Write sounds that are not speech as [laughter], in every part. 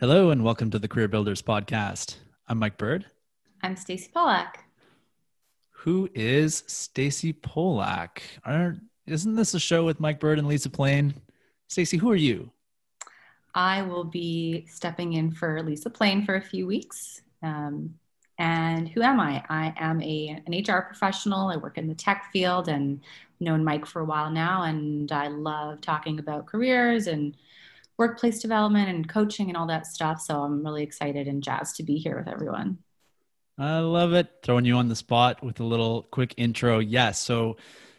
Hello and welcome to the Career Builders podcast. I'm Mike Bird. I'm Stacy Pollack. Who is Stacy Pollack? Aren't, isn't this a show with Mike Bird and Lisa Plain? Stacy, who are you? I will be stepping in for Lisa Plain for a few weeks. Um, and who am I? I am a, an HR professional. I work in the tech field and known Mike for a while now. And I love talking about careers and workplace development and coaching and all that stuff. So I'm really excited and jazzed to be here with everyone. I love it. Throwing you on the spot with a little quick intro. Yes. So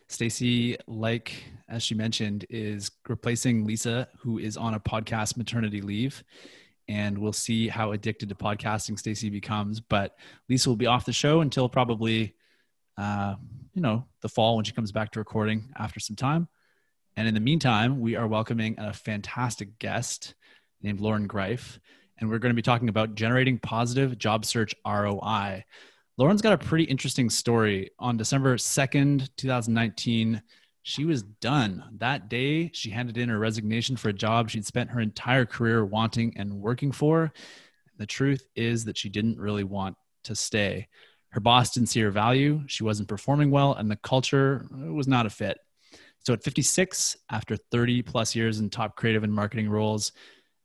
Stacy, like as she mentioned, is replacing Lisa, who is on a podcast maternity leave. And we'll see how addicted to podcasting Stacy becomes. But Lisa will be off the show until probably uh, you know, the fall when she comes back to recording after some time. And in the meantime, we are welcoming a fantastic guest named Loren Greiff, and we're going to be talking about generating positive job search ROI. Loren's got a pretty interesting story. On December 2nd, 2019, she was done. That day, she handed in her resignation for a job she'd spent her entire career wanting and working for. The truth is that she didn't really want to stay. Her boss didn't see her value, she wasn't performing well, and the culture was not a fit. So at 56, after 30 plus years in top creative and marketing roles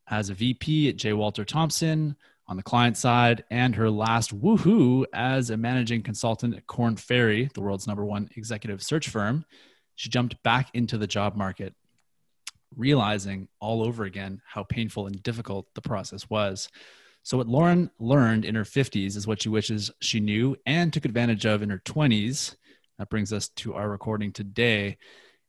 as a VP at J. Walter Thompson on the client side, and her last woohoo as a managing consultant at Korn Ferry, the world's number one executive search firm, she jumped back into the job market, realizing all over again how painful and difficult the process was. So, what Loren learned in her 50s is what she wishes she knew and took advantage of in her 20s. That brings us to our recording today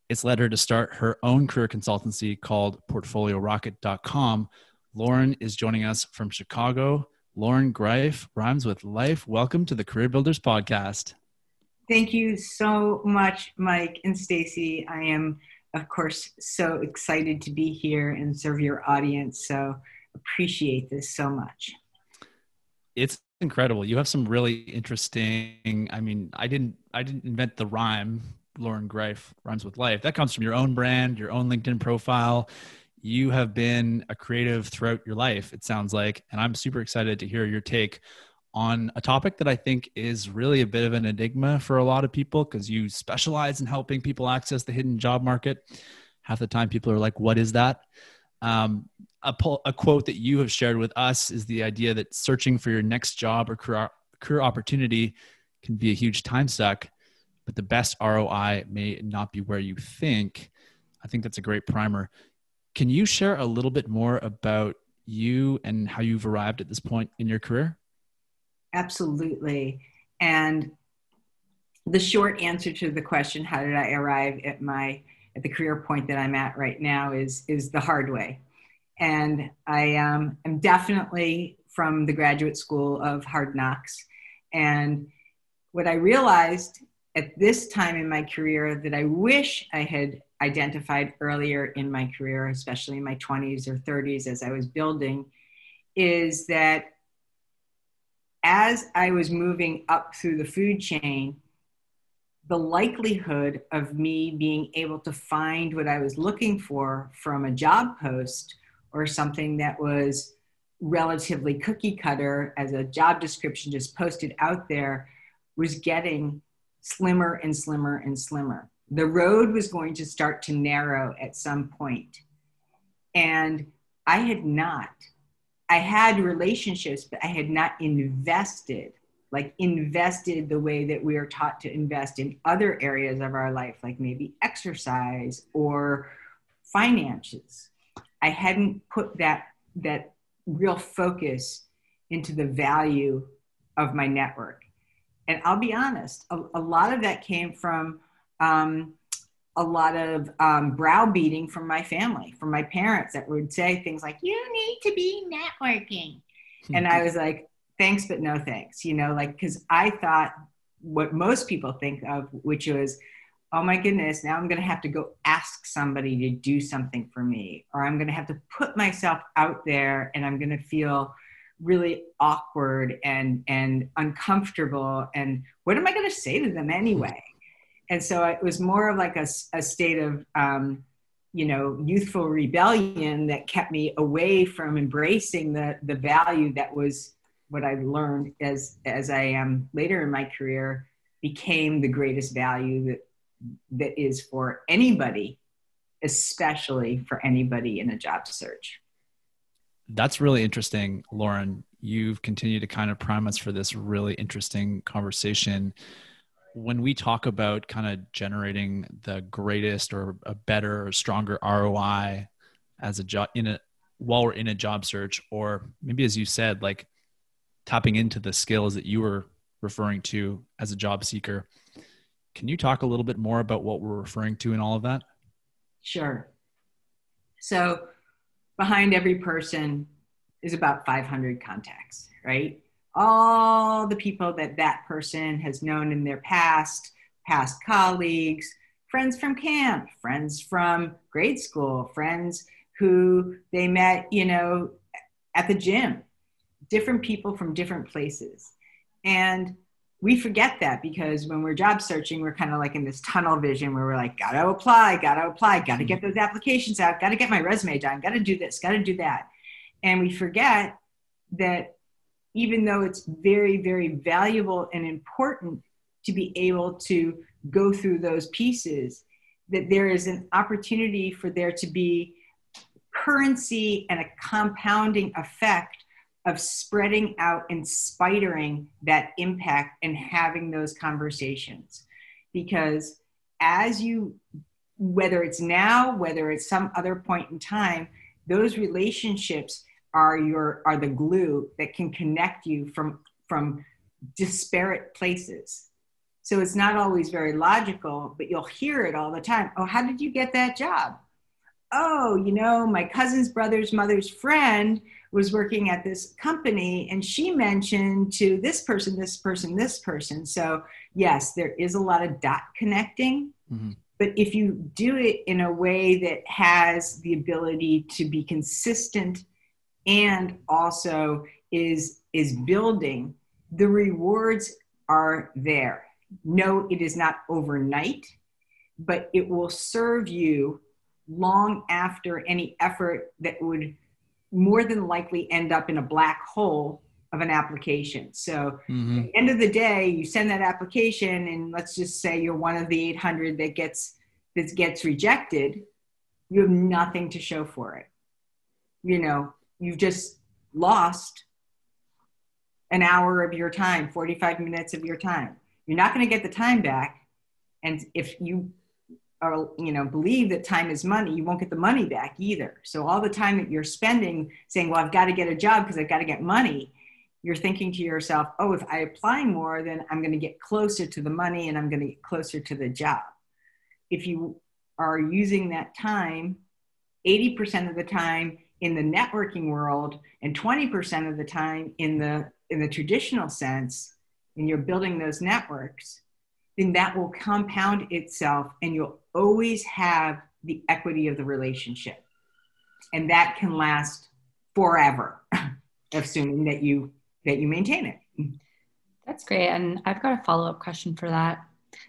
it's led her to start her own career consultancy called portfoliorocket.com. Loren is joining us from Chicago. Loren Greiff rhymes with life. Welcome to the Career Builders podcast. Thank you so much, Mike and Stacy. I am, of course, so excited to be here and serve your audience. So appreciate this so much. It's incredible. You have some really interesting. I mean, I didn't I didn't invent the rhyme, Loren Greiff rhymes with life. That comes from your own brand, your own LinkedIn profile. You have been a creative throughout your life, it sounds like. And I'm super excited to hear your take on a topic that I think is really a bit of an enigma for a lot of people because you specialize in helping people access the hidden job market. Half the time, people are like, What is that? Um, a, po- a quote that you have shared with us is the idea that searching for your next job or career, career opportunity can be a huge time suck but the best ROI may not be where you think. I think that's a great primer. Can you share a little bit more about you and how you've arrived at this point in your career? Absolutely. And the short answer to the question, how did I arrive at my at the career point that I'm at right now is is the hard way. And I um, am definitely from the graduate school of hard knocks. And what I realized at this time in my career that I wish I had identified earlier in my career, especially in my 20s or 30s as I was building, is that as I was moving up through the food chain, the likelihood of me being able to find what I was looking for from a job post or something that was relatively cookie cutter as a job description just posted out there was getting slimmer and slimmer and slimmer. The road was going to start to narrow at some point. And I had not, I had relationships, but I had not invested, like invested the way that we are taught to invest in other areas of our life, like maybe exercise or finances. I hadn't put that, that real focus into the value of my network and I'll be honest, a, a lot of that came from um, a lot of um, browbeating from my family, from my parents that would say things like, you need to be networking. and I was like, thanks, but no thanks, you know, like, because I thought what most people think of, which was, oh my goodness, now I'm going to have to go ask somebody to do something for me, or I'm going to have to put myself out there and I'm going to feel really awkward and and uncomfortable and what am i going to say to them anyway and so it was more of like a, a state of um, you know youthful rebellion that kept me away from embracing the the value that was what I learned as as I am later in my career became the greatest value that that is for anybody, especially for anybody in a job search. That's really interesting, Loren. You've continued to kind of prime us for this really interesting conversation. When we talk about kind of generating the greatest or a better or stronger ROI as a job in a while we're in a job search, or maybe as you said, like tapping into the skills that you were referring to as a job seeker. Can you talk a little bit more about what we're referring to in all of that? Sure. So, behind every person is about 500 contacts, right? All the people that that person has known in their past, past colleagues, friends from camp, friends from grade school, friends who they met, you know, at the gym, different people from different places. And we forget that because when we're job searching, we're kind of like in this tunnel vision where we're like, gotta apply, gotta apply, gotta get mm-hmm. those applications out, gotta get my resume done, gotta do this, gotta do that. And we forget that even though it's very, very valuable and important to be able to go through those pieces, that there is an opportunity for there to be currency and a compounding effect of spreading out and spidering that impact and having those conversations. Because as you, whether it's now, whether it's some other point in time, those relationships are your are the glue that can connect you from from disparate places. So it's not always very logical, but you'll hear it all the time. Oh, how did you get that job? oh, you know, my cousin's brother's mother's friend was working at this company and she mentioned to this person, this person, this person. So, yes, there is a lot of dot connecting. Mm-hmm. But if you do it in a way that has the ability to be consistent and also is is building, the rewards are there. No, it is not overnight, but it will serve you long after any effort that would more than likely end up in a black hole of an application. So mm-hmm. at the end of the day, you send that application and let's just say you're one of the 800 that gets that gets rejected, you have nothing to show for it. You know, you've just lost an hour of your time, 45 minutes of your time. You're not going to get the time back. And if you or you know believe that time is money you won't get the money back either. So all the time that you're spending saying well i've got to get a job because i've got to get money you're thinking to yourself oh if i apply more then i'm going to get closer to the money and i'm going to get closer to the job. If you are using that time 80% of the time in the networking world and 20% of the time in the in the traditional sense and you're building those networks then that will compound itself and you'll always have the equity of the relationship. And that can last forever, [laughs] assuming that you that you maintain it. That's great. And I've got a follow-up question for that.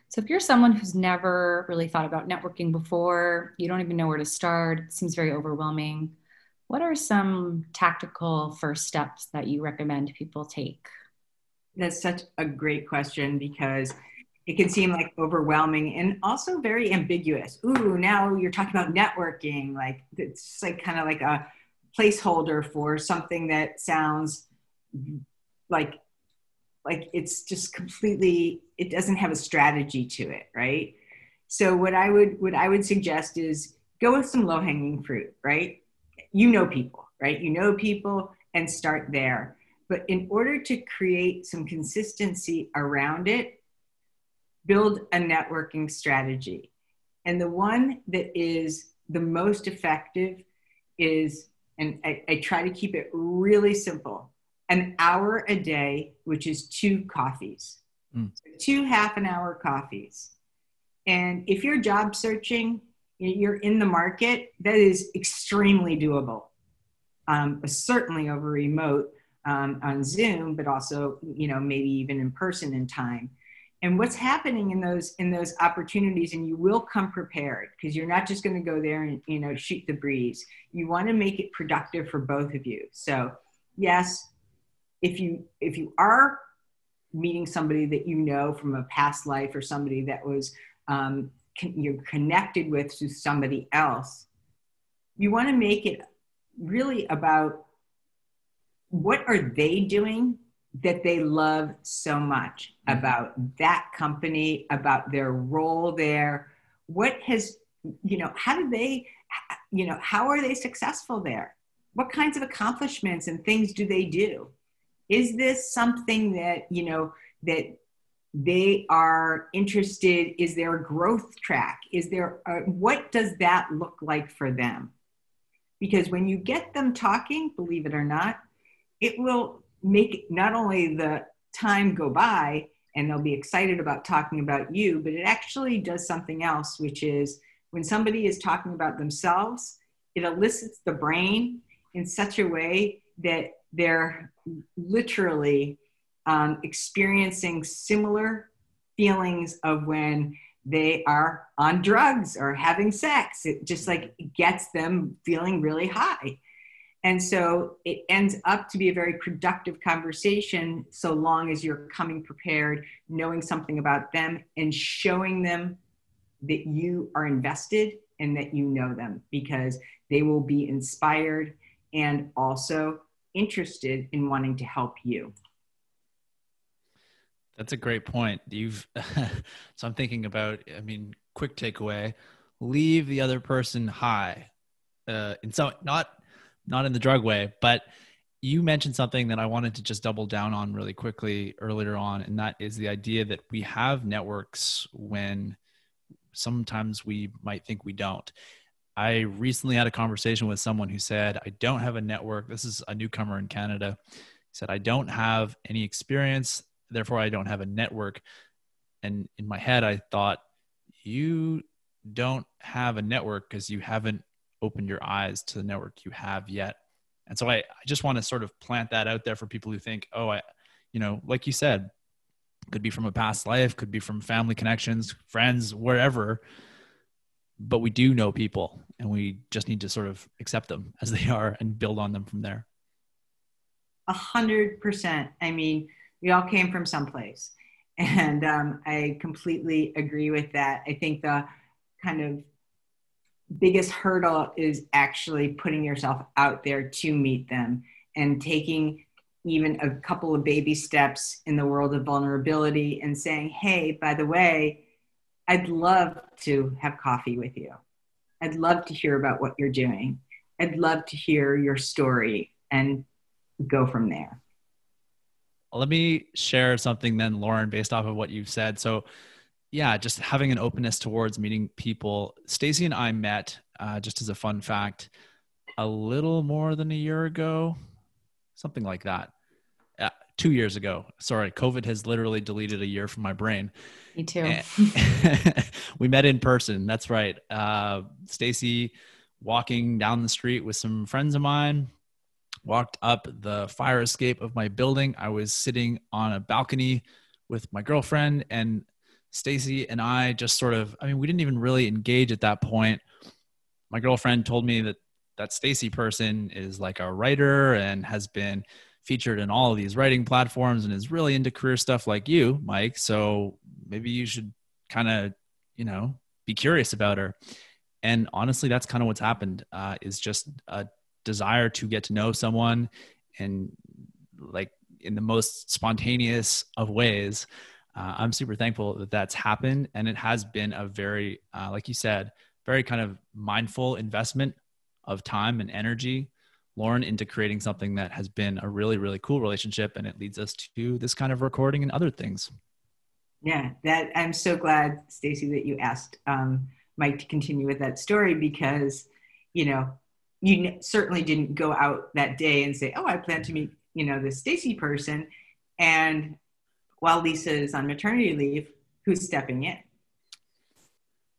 So if you're someone who's never really thought about networking before, you don't even know where to start, it seems very overwhelming. What are some tactical first steps that you recommend people take? That's such a great question because it can seem like overwhelming and also very ambiguous. Ooh, now you're talking about networking. Like it's like kind of like a placeholder for something that sounds like like it's just completely it doesn't have a strategy to it, right? So what I would what I would suggest is go with some low hanging fruit, right? You know people, right? You know people and start there. But in order to create some consistency around it, build a networking strategy. And the one that is the most effective is, and I, I try to keep it really simple an hour a day, which is two coffees, mm. so two half an hour coffees. And if you're job searching, you're in the market, that is extremely doable. Um, certainly over remote um, on Zoom, but also, you know, maybe even in person in time and what's happening in those in those opportunities and you will come prepared because you're not just going to go there and you know shoot the breeze. You want to make it productive for both of you. So yes if you if you are meeting somebody that you know from a past life or somebody that was um, con- you're connected with to somebody else you want to make it really about what are they doing that they love so much mm-hmm. about that company, about their role there. What has, you know, how do they, you know, how are they successful there? What kinds of accomplishments and things do they do? Is this something that, you know, that they are interested? Is there a growth track? Is there, a, what does that look like for them? Because when you get them talking, believe it or not, it will make not only the time go by and they'll be excited about talking about you, but it actually does something else, which is when somebody is talking about themselves, it elicits the brain in such a way that they're literally um, experiencing similar feelings of when they are on drugs or having sex. It just like gets them feeling really high. And so it ends up to be a very productive conversation so long as you're coming prepared, knowing something about them, and showing them that you are invested and that you know them because they will be inspired and also interested in wanting to help you. That's a great point. You've [laughs] so I'm thinking about I mean quick takeaway leave the other person high. Uh, and so not not in the drug way, but you mentioned something that I wanted to just double down on really quickly earlier on, and that is the idea that we have networks when sometimes we might think we don't. I recently had a conversation with someone who said, I don't have a network. This is a newcomer in Canada. He said, I don't have any experience, therefore, I don't have a network. And in my head, I thought, you don't have a network because you haven't opened your eyes to the network you have yet. And so I, I just want to sort of plant that out there for people who think, oh, I, you know, like you said, could be from a past life, could be from family connections, friends, wherever. But we do know people and we just need to sort of accept them [laughs] as they are and build on them from there. A hundred percent. I mean, we all came from someplace. [laughs] And um, I completely agree with that. I think the kind of biggest hurdle is actually putting yourself out there to meet them and taking even a couple of baby steps in the world of vulnerability and saying, hey, by the way, I'd love to have coffee with you. I'd love to hear about what you're doing. I'd love to hear your story and go from there. Let me share something then, Loren, based off of what you've said. So, yeah, just having an openness towards meeting people. Stacy and I met, uh, just as a fun fact, a little more than a year ago, something like that. Uh, two years ago. Sorry, COVID has literally deleted a year from my brain. Me too. [laughs] we met in person. That's right. Uh, Stacy walking down the street with some friends of mine. Walked up the fire escape of my building. I was sitting on a balcony with my girlfriend, and Stacy and I just sort of, I mean, we didn't even really engage at that point. My girlfriend told me that that Stacy person is like a writer and has been featured in all of these writing platforms and is really into career stuff like you, Mike. So maybe you should kind of, you know, be curious about her. And honestly, that's kind of what's happened. Uh, is just a desire to get to know someone, and like in the most spontaneous of ways uh, I'm super thankful that that's happened. And it has been a very, uh, like you said, very kind of mindful investment of time and energy, Loren, into creating something that has been a really, really cool relationship. And it leads us to this kind of recording and other things. Yeah, that I'm so glad, Stacy, that you asked um, Mike to continue with that story because, you know, you certainly didn't go out that day and say, "Oh, I plan to meet, you know, this Stacy person," and while Lisa is on maternity leave, who's stepping in?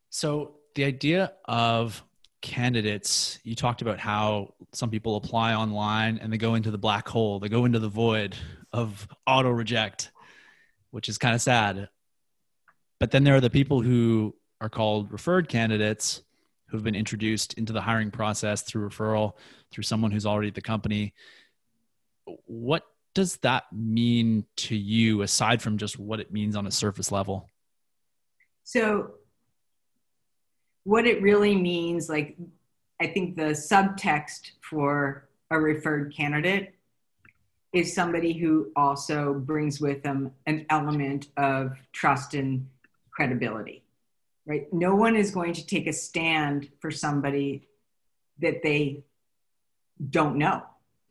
So the idea of candidates, you talked about how some people apply online and they go into the black hole, they go into the void of auto reject, which is kind of sad. But then there are the people who are called referred candidates who have been introduced into the hiring process through referral through someone who's already at the company. What does that mean to you aside from just what it means on a surface level? So, what it really means, like, I think the subtext for a referred candidate is somebody who also brings with them an element of trust and credibility, right? No one is going to take a stand for somebody that they don't know.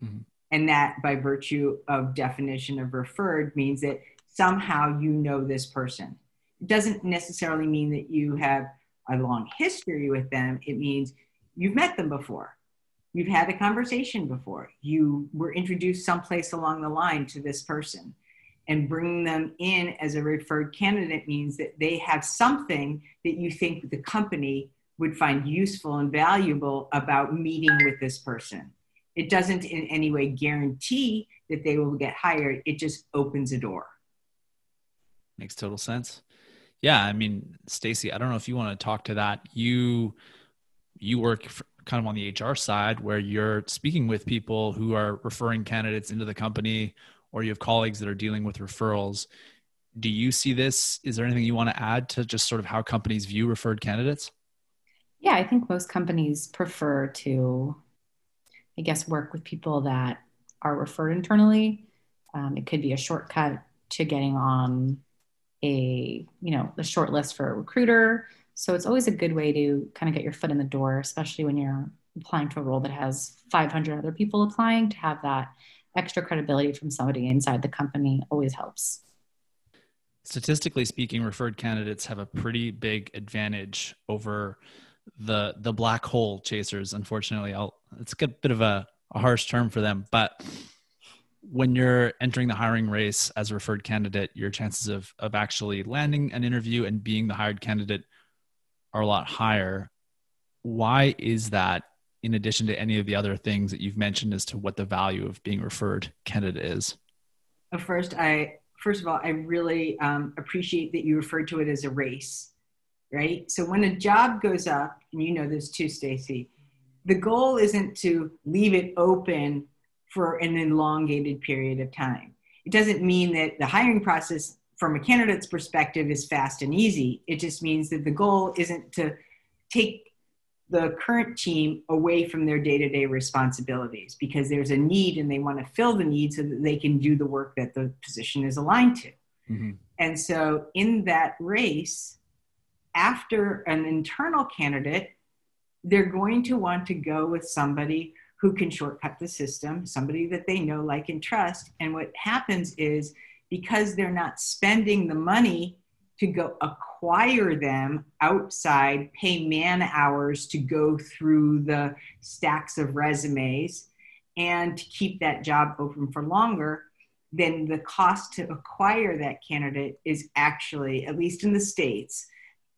Mm-hmm. And that, by virtue of definition of referred, means that somehow you know this person. It doesn't necessarily mean that you have a long history with them. It means you've met them before you've had a conversation before you were introduced someplace along the line to this person and bringing them in as a referred candidate means that they have something that you think the company would find useful and valuable about meeting with this person it doesn't in any way guarantee that they will get hired it just opens a door makes total sense yeah i mean stacy i don't know if you want to talk to that you you work kind of on the HR side where you're speaking with people who are referring candidates into the company or you have colleagues that are dealing with referrals. Do you see this? Is there anything you want to add to just sort of how companies view referred candidates? Yeah, I think most companies prefer to, I guess, work with people that are referred internally. Um, it could be a shortcut to getting on a, you know, a short list for a recruiter so it's always a good way to kind of get your foot in the door, especially when you're applying to a role that has 500 other people applying. To have that extra credibility from somebody inside the company always helps. Statistically speaking, referred candidates have a pretty big advantage over the the black hole chasers. Unfortunately, I'll, it's a bit of a, a harsh term for them, but when you're entering the hiring race as a referred candidate, your chances of of actually landing an interview and being the hired candidate are a lot higher. Why is that? In addition to any of the other things that you've mentioned as to what the value of being referred candidate is. First, I first of all, I really um, appreciate that you referred to it as a race, right? So when a job goes up, and you know this too, Stacy, the goal isn't to leave it open for an elongated period of time. It doesn't mean that the hiring process from a candidate's perspective is fast and easy. It just means that the goal isn't to take the current team away from their day-to-day responsibilities because there's a need and they want to fill the need so that they can do the work that the position is aligned to. Mm-hmm. And so in that race, after an internal candidate, they're going to want to go with somebody who can shortcut the system, somebody that they know, like, and trust. And what happens is because they're not spending the money to go acquire them outside, pay man hours to go through the stacks of resumes and to keep that job open for longer, then the cost to acquire that candidate is actually, at least in the States,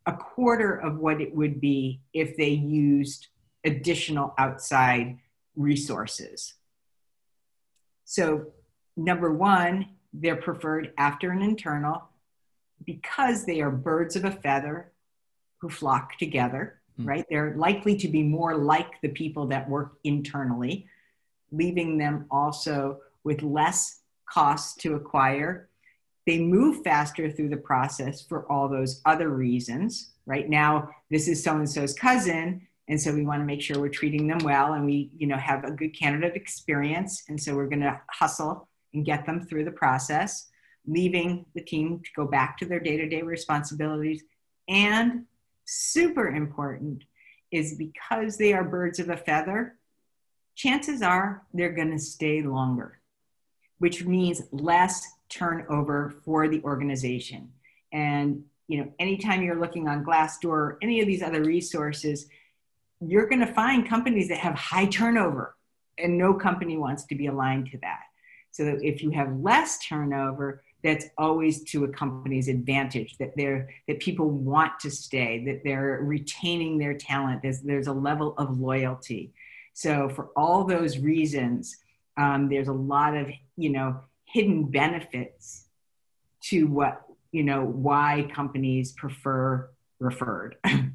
a quarter of what it would be if they used additional outside resources. So, number one, they're preferred after an internal because they are birds of a feather who flock together, mm. right? They're likely to be more like the people that work internally, leaving them also with less costs to acquire. They move faster through the process for all those other reasons. Right now, this is so and so's cousin, and so we want to make sure we're treating them well and we you know have a good candidate experience and so we're going to hustle and get them through the process, leaving the team to go back to their day to day responsibilities. And super important is because they are birds of a feather, chances are they're going to stay longer, which means less turnover for the organization. And you know, anytime you're looking on Glassdoor or any of these other resources, you're going to find companies that have high turnover, and no company wants to be aligned to that. So that if you have less turnover, that's always to a company's advantage that they're that people want to stay that they're retaining their talent there's, there's a level of loyalty so for all those reasons um, there's a lot of you know hidden benefits to what you know, why companies prefer referred. I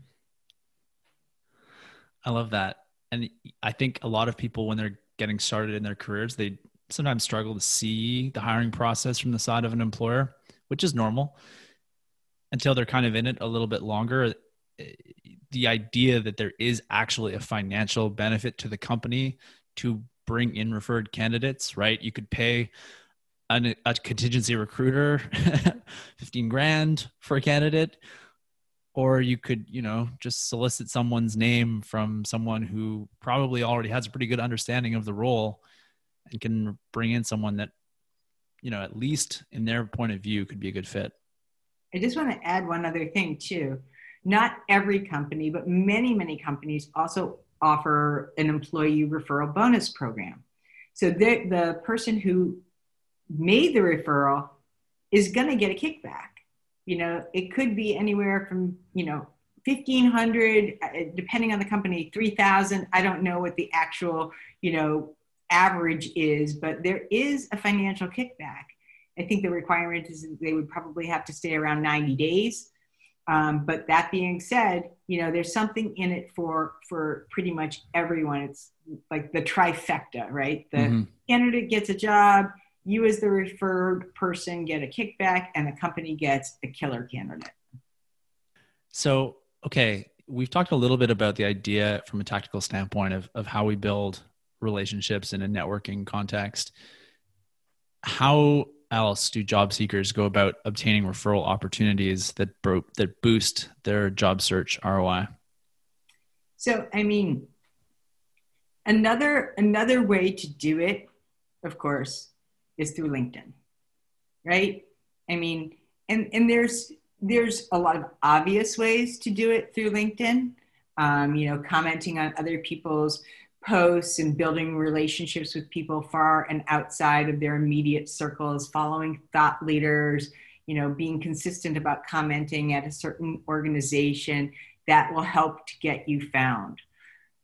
love that. And I think a lot of people, when they're getting started in their careers, they sometimes struggle to see the hiring process from the side of an employer, which is normal until they're kind of in it a little bit longer. The idea that there is actually a financial benefit to the company to bring in referred candidates, right? You could pay an, a contingency recruiter [laughs] 15 grand for a candidate or you could you know just solicit someone's name from someone who probably already has a pretty good understanding of the role and can bring in someone that you know at least in their point of view could be a good fit i just want to add one other thing too not every company but many many companies also offer an employee referral bonus program. So the, the person who made the referral is going to get a kickback. You know, it could be anywhere from, you know, 1500 uh, depending on the company 3000 i don't know what the actual you know average is but there is a financial kickback. I think the requirement is they would probably have to stay around 90 days um, but that being said you know there's something in it for for pretty much everyone. It's like the trifecta right? The mm-hmm. candidate gets a job you as the referred person get a kickback and the company gets a killer candidate. So okay we've talked a little bit about the idea from a tactical standpoint of, of how we build relationships in a networking context. How else do job seekers go about obtaining referral opportunities that bro- that boost their job search ROI? So, I mean, another another way to do it, of course, is through LinkedIn, right? I mean, and and there's there's a lot of obvious ways to do it through LinkedIn. Um, you know, commenting on other people's posts and building relationships with people far and outside of their immediate circles, following thought leaders, you know, being consistent about commenting at a certain organization that will help to get you found.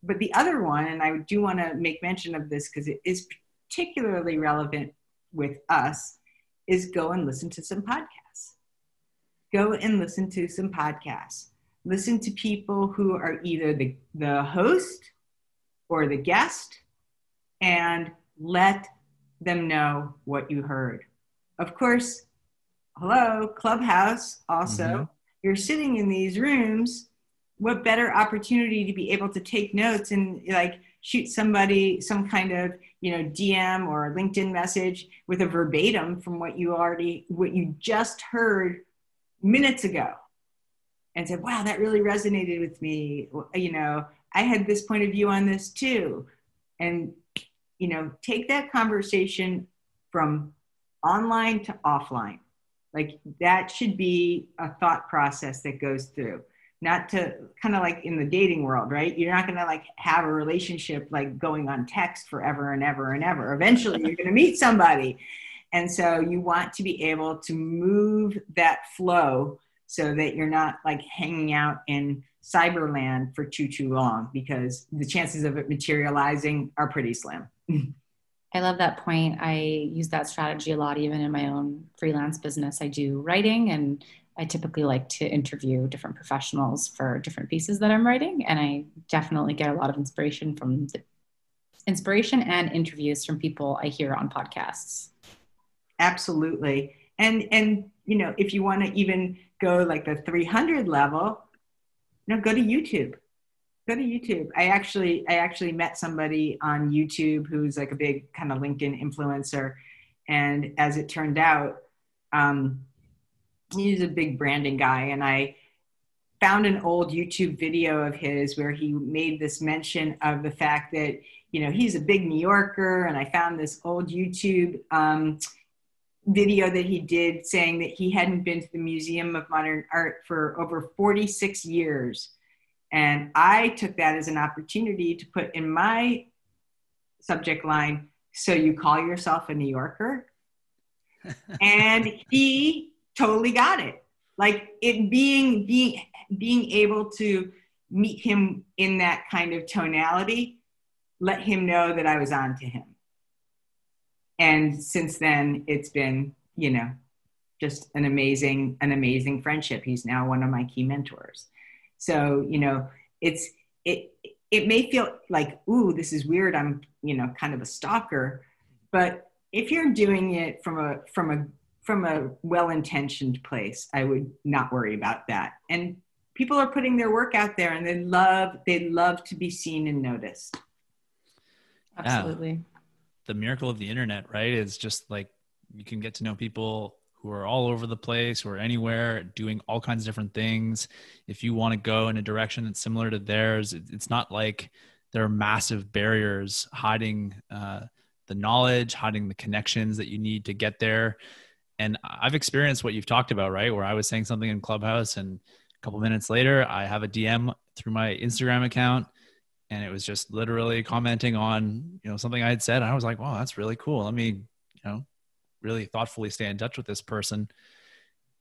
But the other one, and I do want to make mention of this because it is particularly relevant with us is go and listen to some podcasts. Go and listen to some podcasts. Listen to people who are either the, the host or the guest and let them know what you heard. Of course, hello, Clubhouse also. Mm-hmm. You're sitting in these rooms. What better opportunity to be able to take notes and like shoot somebody some kind of you know dm or linkedin message with a verbatim from what you already what you just heard minutes ago and said wow that really resonated with me you know i had this point of view on this too and you know take that conversation from online to offline like that should be a thought process that goes through not to kind of like in the dating world, right? You're not to like have a relationship like going on text forever and ever and ever. Eventually, you're to meet somebody. And so you want to be able to move that flow so that you're not like hanging out in cyberland for too, too long because the chances of it materializing are pretty slim. [laughs] I love that point. I use that strategy a lot, even in my own freelance business. I do writing and I typically like to interview different professionals for different pieces that I'm writing, and I definitely get a lot of inspiration from the inspiration and interviews from people I hear on podcasts. Absolutely, and and you know if you want to even go like the 300 level, no, go to YouTube. Go to YouTube. I actually I actually met somebody on YouTube who's like a big kind of LinkedIn influencer, and as it turned out. Um, he's a big branding guy and i found an old youtube video of his where he made this mention of the fact that you know he's a big new yorker and i found this old youtube um, video that he did saying that he hadn't been to the museum of modern art for over 46 years and i took that as an opportunity to put in my subject line so you call yourself a new yorker [laughs] and he totally got it. Like it being being being able to meet him in that kind of tonality, let him know that I was on to him. And since then, it's been, you know, just an amazing an amazing friendship. He's now one of my key mentors. So you know it's it it may feel like ooh this is weird. I'm you know kind of a stalker. But if you're doing it from a from a from a well-intentioned place i would not worry about that. And people are putting their work out there and they love they love to be seen and noticed. Absolutely. yeah. The miracle of the internet right is just like you can get to know people who are all over the place are anywhere doing all kinds of different things. If you want to go in a direction that's similar to theirs it's not like there are massive barriers hiding uh, the knowledge hiding the connections that you need to get there. And i've experienced what you've talked about right where i was saying something in clubhouse and a couple minutes later i have a dm through my instagram account and it was just literally commenting on you know something i had said. I was like wow that's really cool. Let me you know really thoughtfully stay in touch with this person.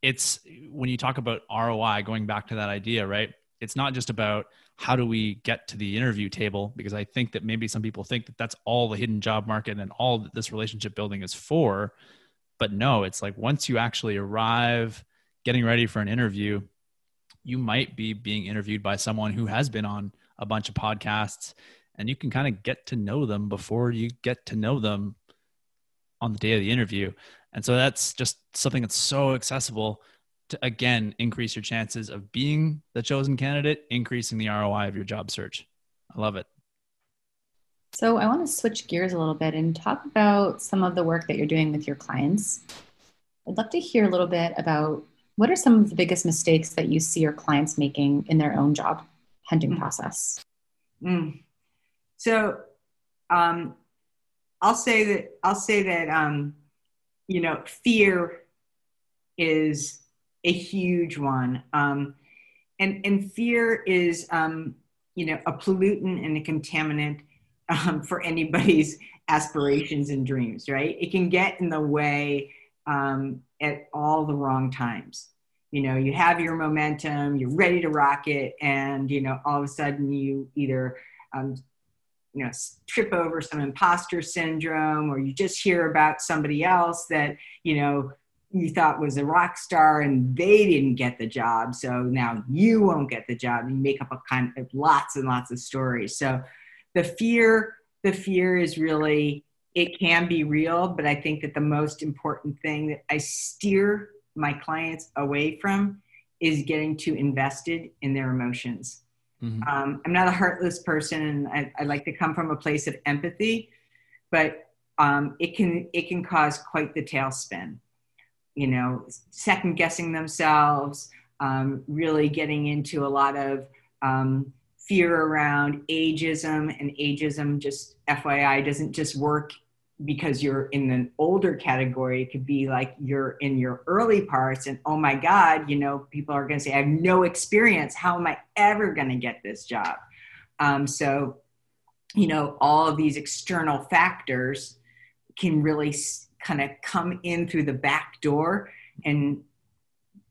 It's when you talk about roi going back to that idea right? It's not just about how do we get to the interview table because i think that maybe some people think that that's all the hidden job market and all that this relationship building is for. But no it's like once you actually arrive getting ready for an interview you might be being interviewed by someone who has been on a bunch of podcasts and you can kind of get to know them before you get to know them on the day of the interview. And so that's just something that's so accessible to again increase your chances of being the chosen candidate, increasing the ROI of your job search. I love it. So I want to switch gears a little bit and talk about some of the work that you're doing with your clients. I'd love to hear a little bit about what are some of the biggest mistakes that you see your clients making in their own job hunting mm. process? Mm. So um, I'll say that I'll say that um, you know fear is a huge one, um, and and fear is um, you know a pollutant and a contaminant um, for anybody's [laughs] aspirations and dreams. Right? It can get in the way um, at all the wrong times. You know, you have your momentum, you're ready to rock it, and you know all of a sudden you either um, you know trip over some imposter syndrome or you just hear about somebody else that you know you thought was a rock star and they didn't get the job so now you won't get the job. You make up a kind of lots and lots of stories. So the fear the fear is really it can be real but i think that the most important thing that i steer my clients away from is getting too invested in their emotions Mm-hmm. Um, I'm not a heartless person, and I, I, like to come from a place of empathy, but um, it can it can cause quite the tailspin. You know, second guessing themselves, um, really getting into a lot of um, fear around ageism, and ageism just FYI doesn't just work because you're in an older category, it could be like you're in your early parts, and oh my God, you know, people are going to say, I have no experience. How am I ever going to get this job? Um, so, you know, all of these external factors can really kind of come in through the back door and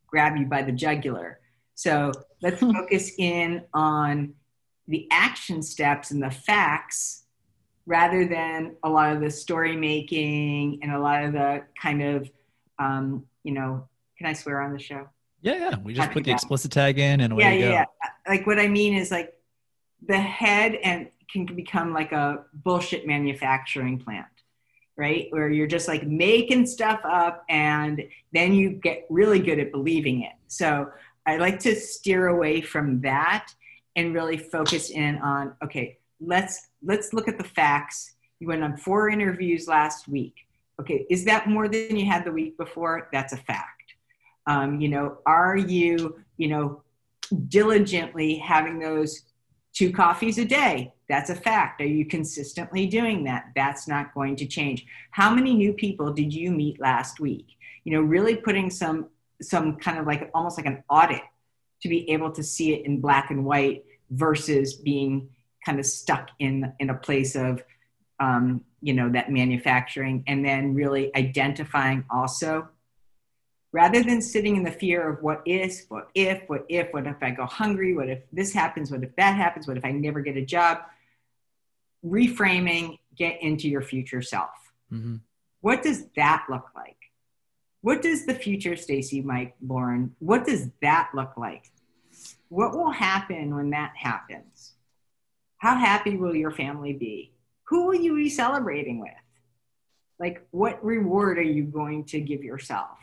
grab you by the jugular. So let's hmm. focus in on the action steps and the facts rather than a lot of the story making and a lot of the kind of um, you know can i swear on the show? Yeah yeah. We just put the explicit tag in and away yeah, yeah, yeah. Like what i mean is like the head and can become like a bullshit manufacturing plant right? Where you're just like making stuff up and then you get really good at believing it. So i like to steer away from that and really focus in on okay let's let's look at the facts. You went on four interviews last week. Okay, is that more than you had the week before? That's a fact. Um, you know, are you, you know, diligently having those two coffees a day? That's a fact. Are you consistently doing that? That's not going to change. How many new people did you meet last week? You know, really putting some some kind of like almost like an audit to be able to see it in black and white versus being kind of stuck in in a place of um, you know that manufacturing and then really identifying also rather than sitting in the fear of what is what if what if what if i go hungry what if this happens what if that happens what if i never get a job reframing get into your future self mm-hmm. what does that look like what does the future, Stacy, Mike, Loren, what does that look like? What will happen when that happens? How happy will your family be? Who will you be celebrating with? Like, what reward are you going to give yourself?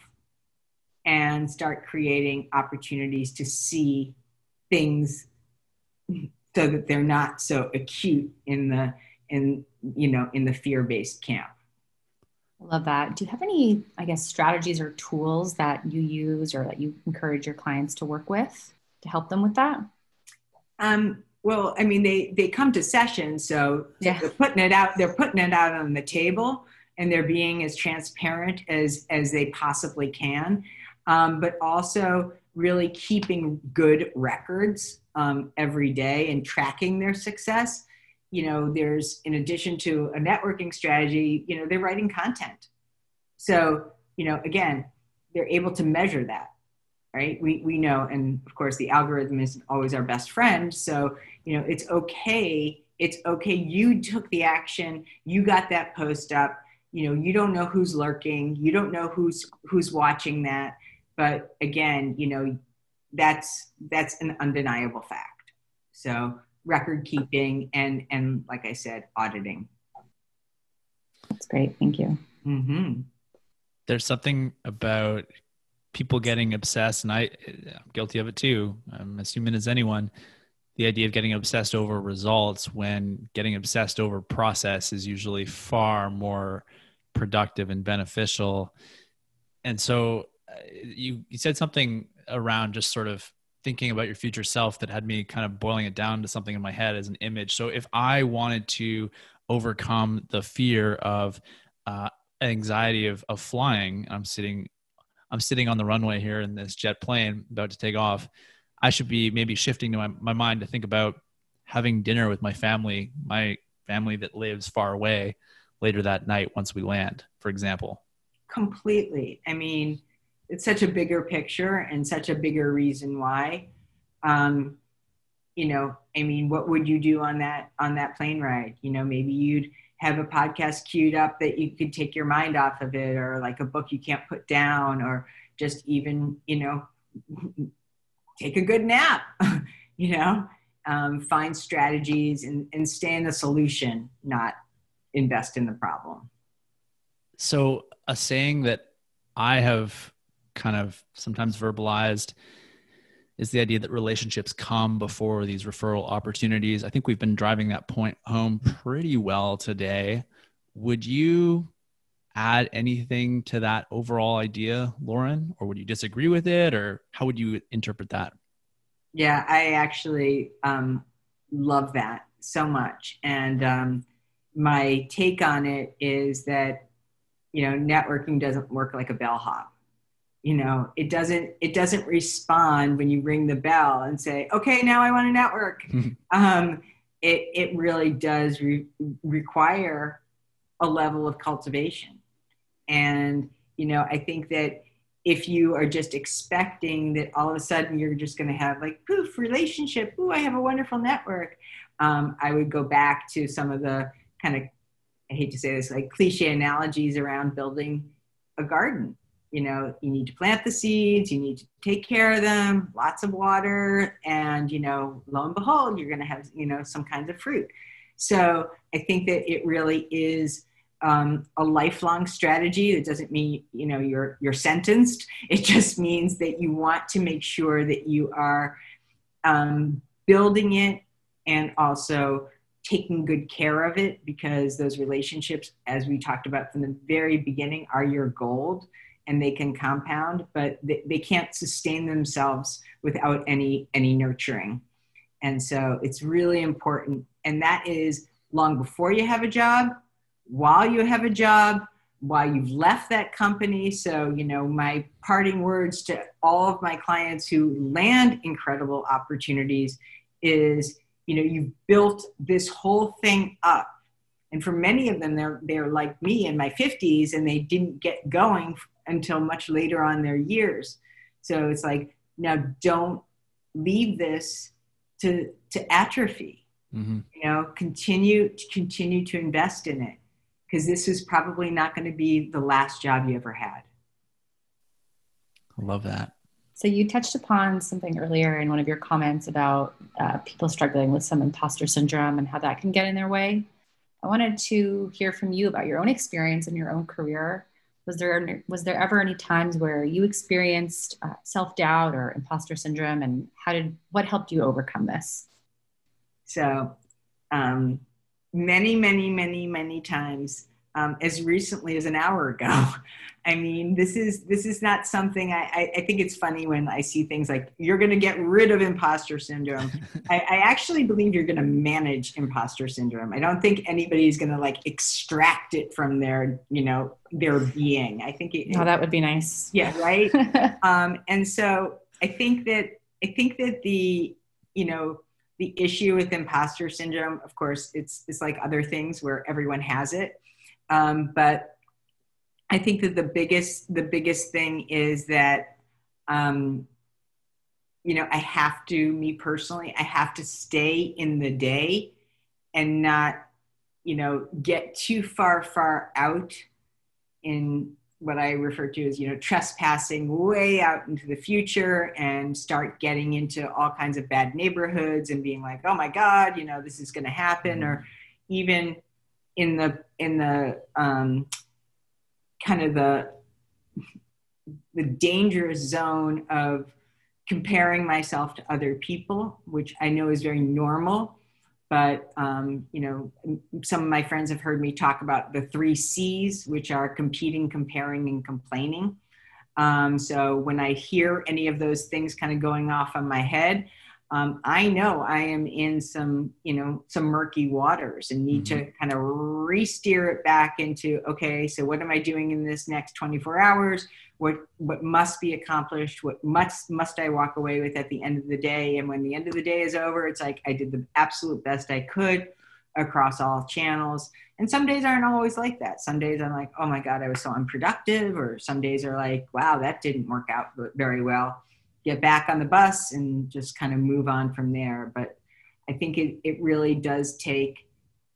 And start creating opportunities to see things so that they're not so acute in the in you know in the fear-based camp I love that. Do you have any, I guess, strategies or tools that you use or that you encourage your clients to work with to help them with that? Um, well, I mean, they they come to sessions, so yeah. they're putting it out. They're putting it out on the table, and they're being as transparent as as they possibly can, um, but also really keeping good records um, every day and tracking their success you know there's in addition to a networking strategy you know they're writing content so you know again they're able to measure that right? We we know and of course the algorithm is always our best friend. So you know it's okay it's okay. You took the action you got that post up. You know you don't know who's lurking you don't know who's who's watching that. But again you know that's that's an undeniable fact. So record keeping and and like i said auditing. That's great. Thank you. Mm-hmm. there's something about people getting obsessed and i i'm guilty of it too. I'm as human as anyone. The idea of getting obsessed over results when getting obsessed over process is usually far more productive and beneficial. And so uh, you you said something around just sort of thinking about your future self that had me kind of boiling it down to something in my head as an image. So if I wanted to overcome the fear of uh, anxiety of, of flying, I'm sitting, I'm sitting on the runway here in this jet plane about to take off. I should be maybe shifting to my, my mind to think about having dinner with my family, my family that lives far away later that night once we land, for example. Completely. I mean, it's such a bigger picture and such a bigger reason why um, you know i mean what would you do on that on that plane ride you know maybe you'd have a podcast queued up that you could take your mind off of it or like a book you can't put down or just even you know [laughs] take a good nap [laughs] you know? Um, find strategies and, and stay in the solution not invest in the problem. So a saying that i have kind of sometimes verbalized is the idea that relationships come before these referral opportunities. I think we've been driving that point home pretty well today. Would you add anything to that overall idea, Loren, or would you disagree with it, or how would you interpret that? Yeah, I actually um, love that so much. And um, my take on it is that, you know, networking doesn't work like a bellhop you know it doesn't it doesn't respond when you ring the bell and say okay now i want a network. [laughs] Um, it it really does re- require a level of cultivation. And you know i think that if you are just expecting that all of a sudden you're just going to have like poof relationship. Ooh i have a wonderful network. Um, i would go back to some of the kind of i hate to say this like cliche analogies around building a garden you know you need to plant the seeds you need to take care of them lots of water and you know lo and behold you're going to have you know some kinds of fruit. So i think that it really is um, a lifelong strategy. That doesn't mean you know you're you're sentenced. [laughs] It just means that you want to make sure that you are um, building it and also taking good care of it because those relationships as we talked about from the very beginning are your gold and they can compound, but they, they can't sustain themselves without any any nurturing. And so it's really important. And that is long before you have a job, while you have a job, while you've left that company. So, you know, my parting words to all of my clients who land incredible opportunities is, you know, you've built this whole thing up. And for many of them, they're, they're like me in my 50s and they didn't get going until much later on their years. So it's like, now don't leave this to, to atrophy. Mm-hmm. You know, continue to continue to invest in it because this is probably not going to be the last job you ever had. I love that. So you touched upon something earlier in one of your comments about uh, people struggling with some imposter syndrome and how that can get in their way. I wanted to hear from you about your own experience in your own career. Was there was there ever any times where you experienced uh, self doubt or imposter syndrome, and how did what helped you overcome this? So, um, many, many, many, many times um, as recently as an hour ago. [laughs] I mean, this is this is not something I, I, I think it's funny when I see things like you're going to get rid of imposter syndrome. [laughs] I, I, actually believe you're going to manage imposter syndrome. I don't think anybody's going to like extract it from their you know their being. I think it, oh, that would be nice. Yeah, right. [laughs] um, and so I think that I think that the you know the issue with imposter syndrome, of course, it's it's like other things where everyone has it um, but I think that the biggest the biggest thing is that um, you know I have to me personally I have to stay in the day and not you know get too far far out in what I refer to as you know trespassing way out into the future and start getting into all kinds of bad neighborhoods and being like oh my god you know this is going to happen or even in the in the um, kind of the the dangerous zone of comparing myself to other people, which I know is very normal. But um, you know, some of my friends have heard me talk about the three C's, which are competing, comparing, and complaining. Um, so when I hear any of those things kind of going off on my head, um, I know I am in some, you know, some murky waters and need mm-hmm. to kind of re-steer it back into, okay, so what am I doing in this next 24 hours? What what must be accomplished? What must must I walk away with at the end of the day? And when the end of the day is over, it's like I did the absolute best I could across all channels. And some days aren't always like that. Some days I'm like, oh my God, I was so unproductive. Or some days are like, wow, that didn't work out very well get back on the bus and just kind of move on from there. But I think it, it really does take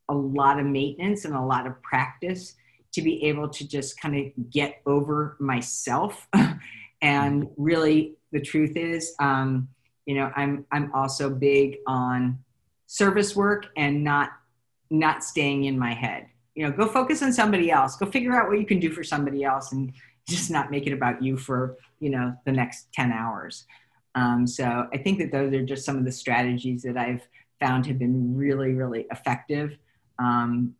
a lot of maintenance and a lot of practice to be able to just kind of get over myself. [laughs] and really, the truth is, um, you know, I'm I'm also big on service work and not not staying in my head. You know, go focus on somebody else. Go figure out what you can do for somebody else, and just not make it about you for you know the next 10 hours. Um, so i think that those are just some of the strategies that i've found have been really really effective um,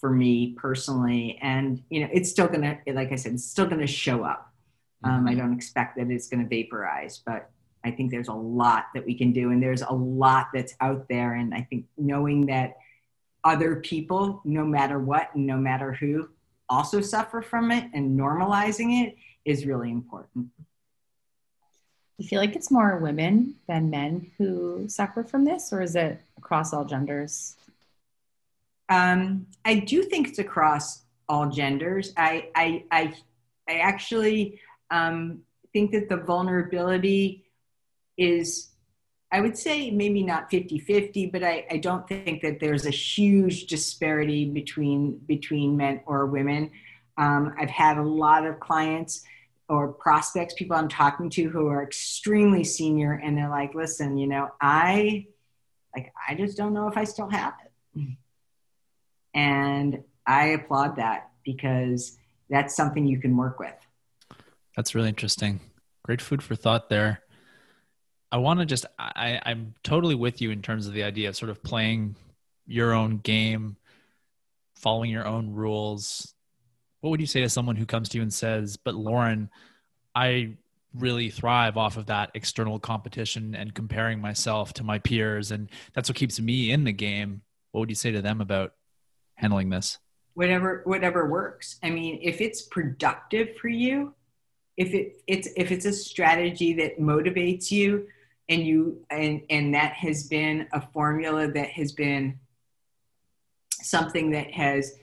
for me personally. And you know it's still gonna like i said it's still gonna show up. Um, i mm-hmm. don't expect that it's gonna vaporize but i think there's a lot that we can do. And there's a lot that's out there. And i think knowing that other people no matter what and no matter who also suffer from it and normalizing it is really important. Do you feel like it's more women than men who suffer from this, or is it across all genders? Um, I do think it's across all genders. I, I, I, I actually um, think that the vulnerability is I would say maybe not 50 50, but I, I don't think that there's a huge disparity between, between men or women. Um, I've had a lot of clients or prospects, people I'm talking to who are extremely senior, and they're like, listen, you know, I like, I just don't know if I still have it. And I applaud that because that's something you can work with. That's really interesting. Great food for thought there. I want to just I, I'm totally with you in terms of the idea of sort of playing your own game, following your own rules. What would you say to someone who comes to you and says, "But Loren, I really thrive off of that external competition and comparing myself to my peers, and that's what keeps me in the game." What would you say to them about handling this? Whatever, whatever works. I mean, if it's productive for you, if it it's if it's a strategy that motivates you and you and and that has been a formula that has been something that has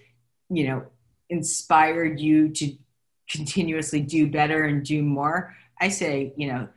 you know inspired you to continuously do better and do more i say you know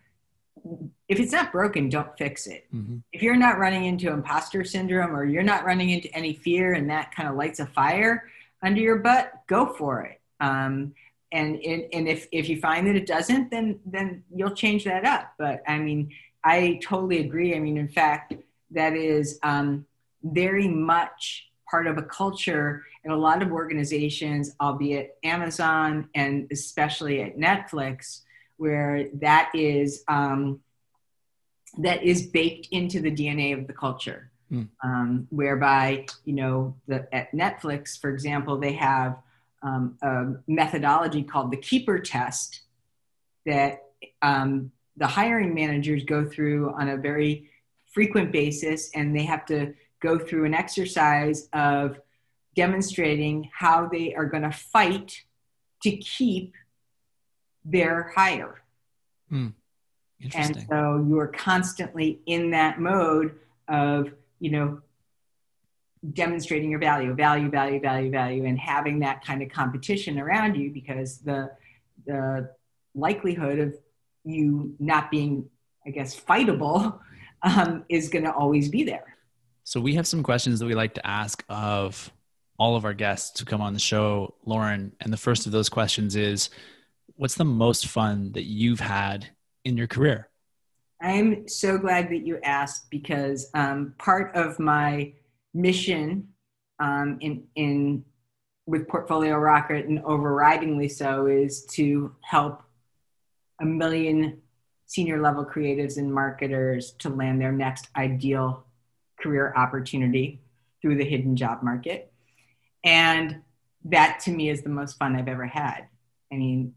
if it's not broken don't fix it mm-hmm. if you're not running into imposter syndrome or you're not running into any fear and that kind of lights a fire under your butt go for it um, and and if if you find that it doesn't, then then you'll change that up. But I mean, I totally agree. I mean, in fact, that is um, very much part of a culture in a lot of organizations, albeit Amazon and especially at Netflix, where that is um, that is baked into the DNA of the culture. Mm. Um, whereby you know the, at Netflix, for example, they have um, a methodology called the keeper test that um, the hiring managers go through on a very frequent basis, and they have to go through an exercise of demonstrating how they are going to fight to keep their hire. Hmm. And so you are constantly in that mode of, you know, demonstrating your value, value, value, value, value, and having that kind of competition around you because the the likelihood of you not being, I guess, fightable um, is going to always be there. So we have some questions that we like to ask of all of our guests who come on the show, Loren. And the first of those questions is, what's the most fun that you've had in your career? I'm so glad that you asked because um, part of my mission um, in in with Portfolio Rocket and overridingly so is to help a million senior level creatives and marketers to land their next ideal career opportunity through the hidden job market. And that to me is the most fun I've ever had. I mean,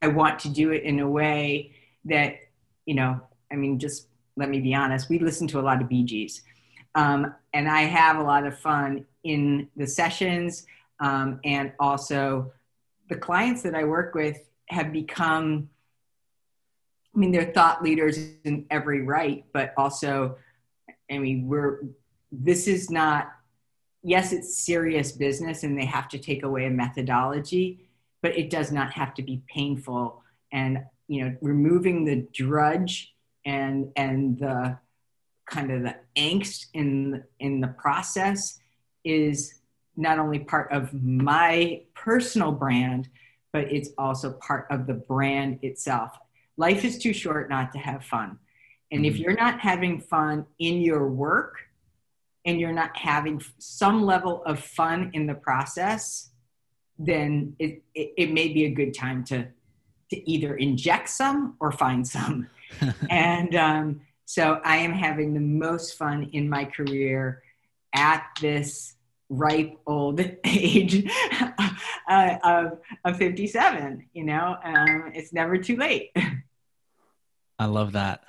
I want to do it in a way that, you know, I mean, just let me be honest, we listen to a lot of Bee Gees. Um, and I have a lot of fun in the sessions. Um, and also, the clients that I work with have become, I mean, they're thought leaders in every right, but also, I mean, we're, this is not, yes, it's serious business and they have to take away a methodology, but it does not have to be painful. And, you know, removing the drudge and, and the, kind of the angst in in the process is not only part of my personal brand but it's also part of the brand itself life is too short not to have fun and if mm-hmm. you're not having fun in your work and you're not having some level of fun in the process then it, it, it may be a good time to to either inject some or find some [laughs] and um, so I am having the most fun in my career at this ripe old [laughs] age [laughs] uh, of, of 57. You know, um, it's never too late. I love that.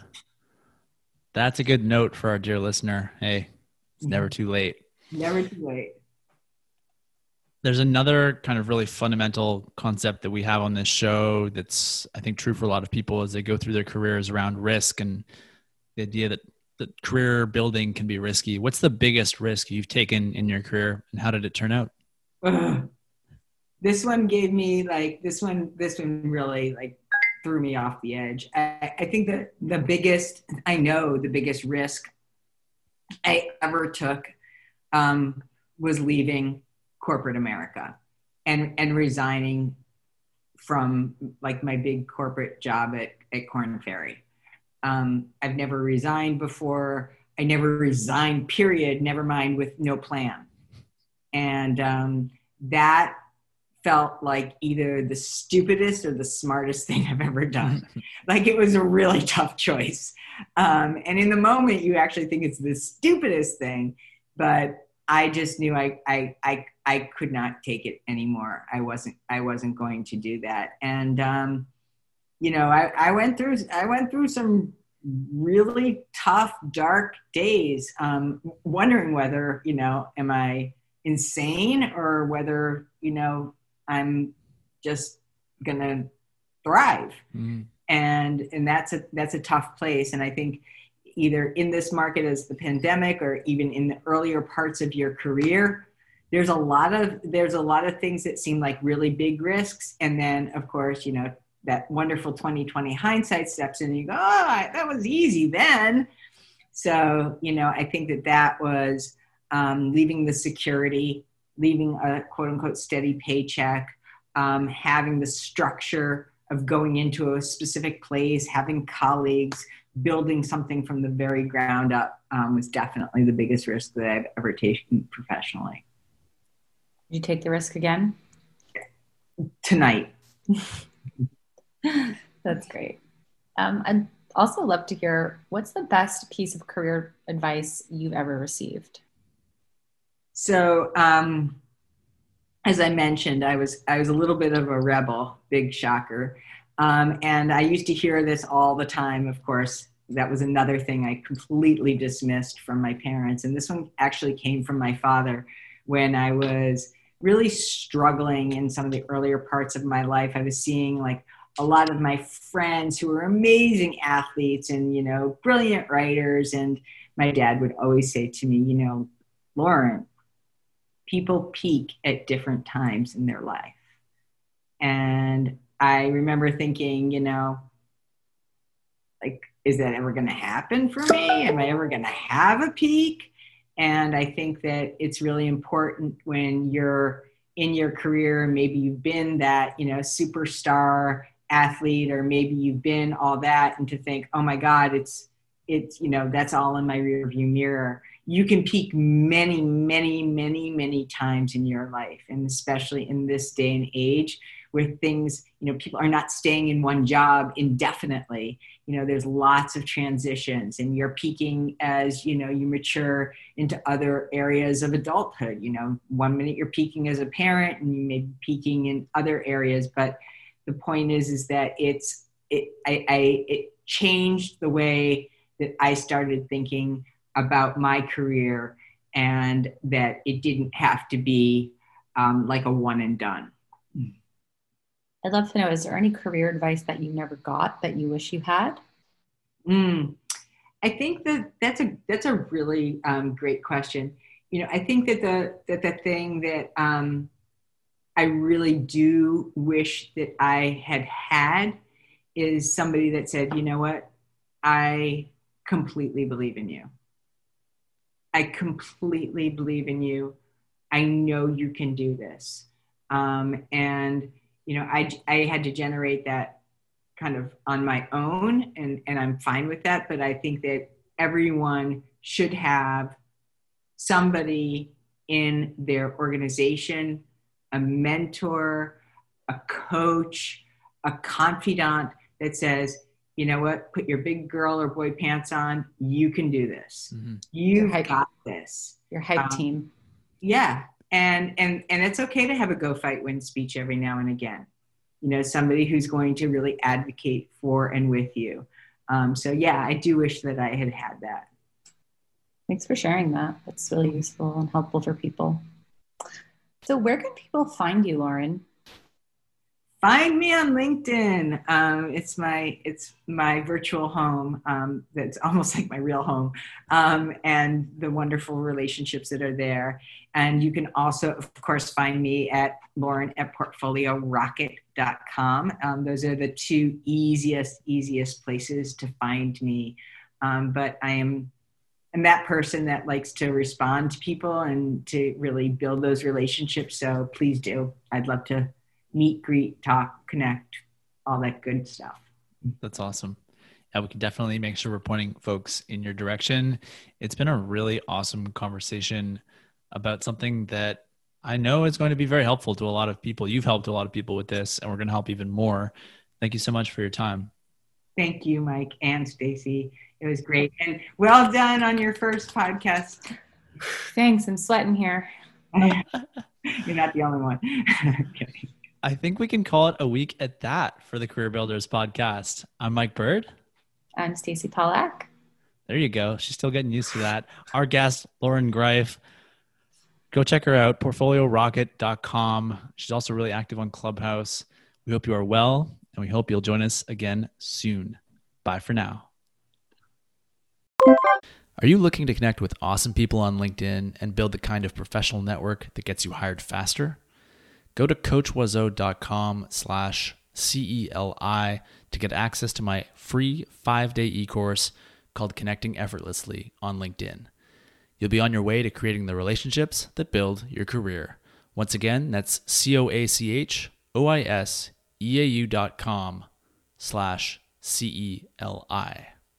That's a good note for our dear listener. Hey, it's never mm-hmm. too late. Never too late. There's another kind of really fundamental concept that we have on this show that's, I think, true for a lot of people as they go through their careers around risk and the idea that that career building can be risky. What's the biggest risk you've taken in your career, and how did it turn out? this one gave me like this one. This one really like threw me off the edge. I, I think that the biggest, I know the biggest risk I ever took um, was leaving corporate America and and resigning from like my big corporate job at, at Korn Ferry. Um, I've never resigned before. I never resigned, period, never mind with no plan. And um, that felt like either the stupidest or the smartest thing I've ever done. [laughs] like it was a really tough choice. Um, and in the moment, you actually think it's the stupidest thing, but I just knew I, I, I, I could not take it anymore. I wasn't, I wasn't going to do that. And, um, you know, I, I went through I went through some really tough, dark days, um, wondering whether you know, am I insane or whether you know I'm just gonna thrive. Mm. And and that's a that's a tough place. And I think either in this market as the pandemic or even in the earlier parts of your career there's a lot of there's a lot of things that seem like really big risks and then of course you know that wonderful 2020 hindsight steps in and you go, oh, that was easy then. So, you know, I think that that was um, leaving the security, leaving a quote unquote steady paycheck, um, having the structure of going into a specific place, having colleagues, building something from the very ground up um, was definitely the biggest risk that I've ever taken professionally. Did you take the risk again? Tonight. [laughs] That's great. Um, I'd also love to hear what's the best piece of career advice you've ever received? So, um, as I mentioned, I was I was a little bit of a rebel, big shocker, um, and I used to hear this all the time. Of course, that was another thing I completely dismissed from my parents, and this one actually came from my father when I was really struggling in some of the earlier parts of my life. I was seeing like a lot of my friends who were amazing athletes and you know brilliant writers, and my dad would always say to me, you know, Loren, people peak at different times in their life. And I remember thinking, you know, like, is that ever going to happen for me? Am I ever going to have a peak? And I think that it's really important when you're in your career, maybe you've been that, you know, superstar athlete, or maybe you've been all that, and to think, oh my God, it's, it's, you know, that's all in my rearview mirror you can peak many, many, many, many times in your life. And especially in this day and age where things, you know, people are not staying in one job indefinitely. You know, there's lots of transitions and you're peaking as, you know, you mature into other areas of adulthood. You know, one minute you're peaking as a parent and you may be peaking in other areas. But the point is, is that it's, it, I, I, it changed the way that I started thinking about my career and that it didn't have to be um, like a one and done. I'd love to know is there any career advice that you never got that you wish you had? Mm, I think that that's a that's a really um, great question. You know, I think that the that the thing that um, I really do wish that I had had is somebody that said, you know what, I completely believe in you. I completely believe in you. I know you can do this. Um, and, you know, I, I had to generate that kind of on my own, and, and I'm fine with that. But I think that everyone should have somebody in their organization, a mentor, a coach, a confidant that says, you know what, put your big girl or boy pants on. You can do this. Mm-hmm. You've got this. Your hype um, team. Yeah. And, and, and it's okay to have a go fight win speech every now and again. You know, somebody who's going to really advocate for and with you. Um, so yeah, I do wish that I had had that. Thanks for sharing that. That's really useful and helpful for people. So, where can people find you, Loren? Find me on linkedin. Um, it's my it's my virtual home um, that's [laughs] almost like my real home um, and the wonderful relationships that are there. And you can also of course find me at loren at portfoliorocket.com um, those are the two easiest easiest places to find me. Um, but i am I'm that person that likes to respond to people and to really build those relationships. So please do. I'd love to meet, greet, talk, connect, all that good stuff. That's awesome. Yeah, we can definitely make sure we're pointing folks in your direction. It's been a really awesome conversation about something that I know is going to be very helpful to a lot of people. You've helped a lot of people with this, and we're going to help even more. Thank you so much for your time. Thank you, Mike and Stacy. It was great. And well done on your first podcast. Thanks. I'm sweating here. [laughs] You're not the only one. [laughs] I think we can call it a week at that for the Career Builders podcast. I'm Mike Bird. I'm Stacy Pollack. There you go. She's still getting used to that. Our guest, Loren Greiff. Go check her out, portfoliorocket.com. She's also really active on Clubhouse. We hope you are well, and we hope you'll join us again soon. Bye for now. Are you looking to connect with awesome people on LinkedIn and build the kind of professional network that gets you hired faster? Go to coachoiseau.com slash CELI to get access to my free five-day e-course called Connecting Effortlessly on LinkedIn. You'll be on your way to creating the relationships that build your career. Once again, that's C-O-A-C-H oiseau.com slash C-E-L-I.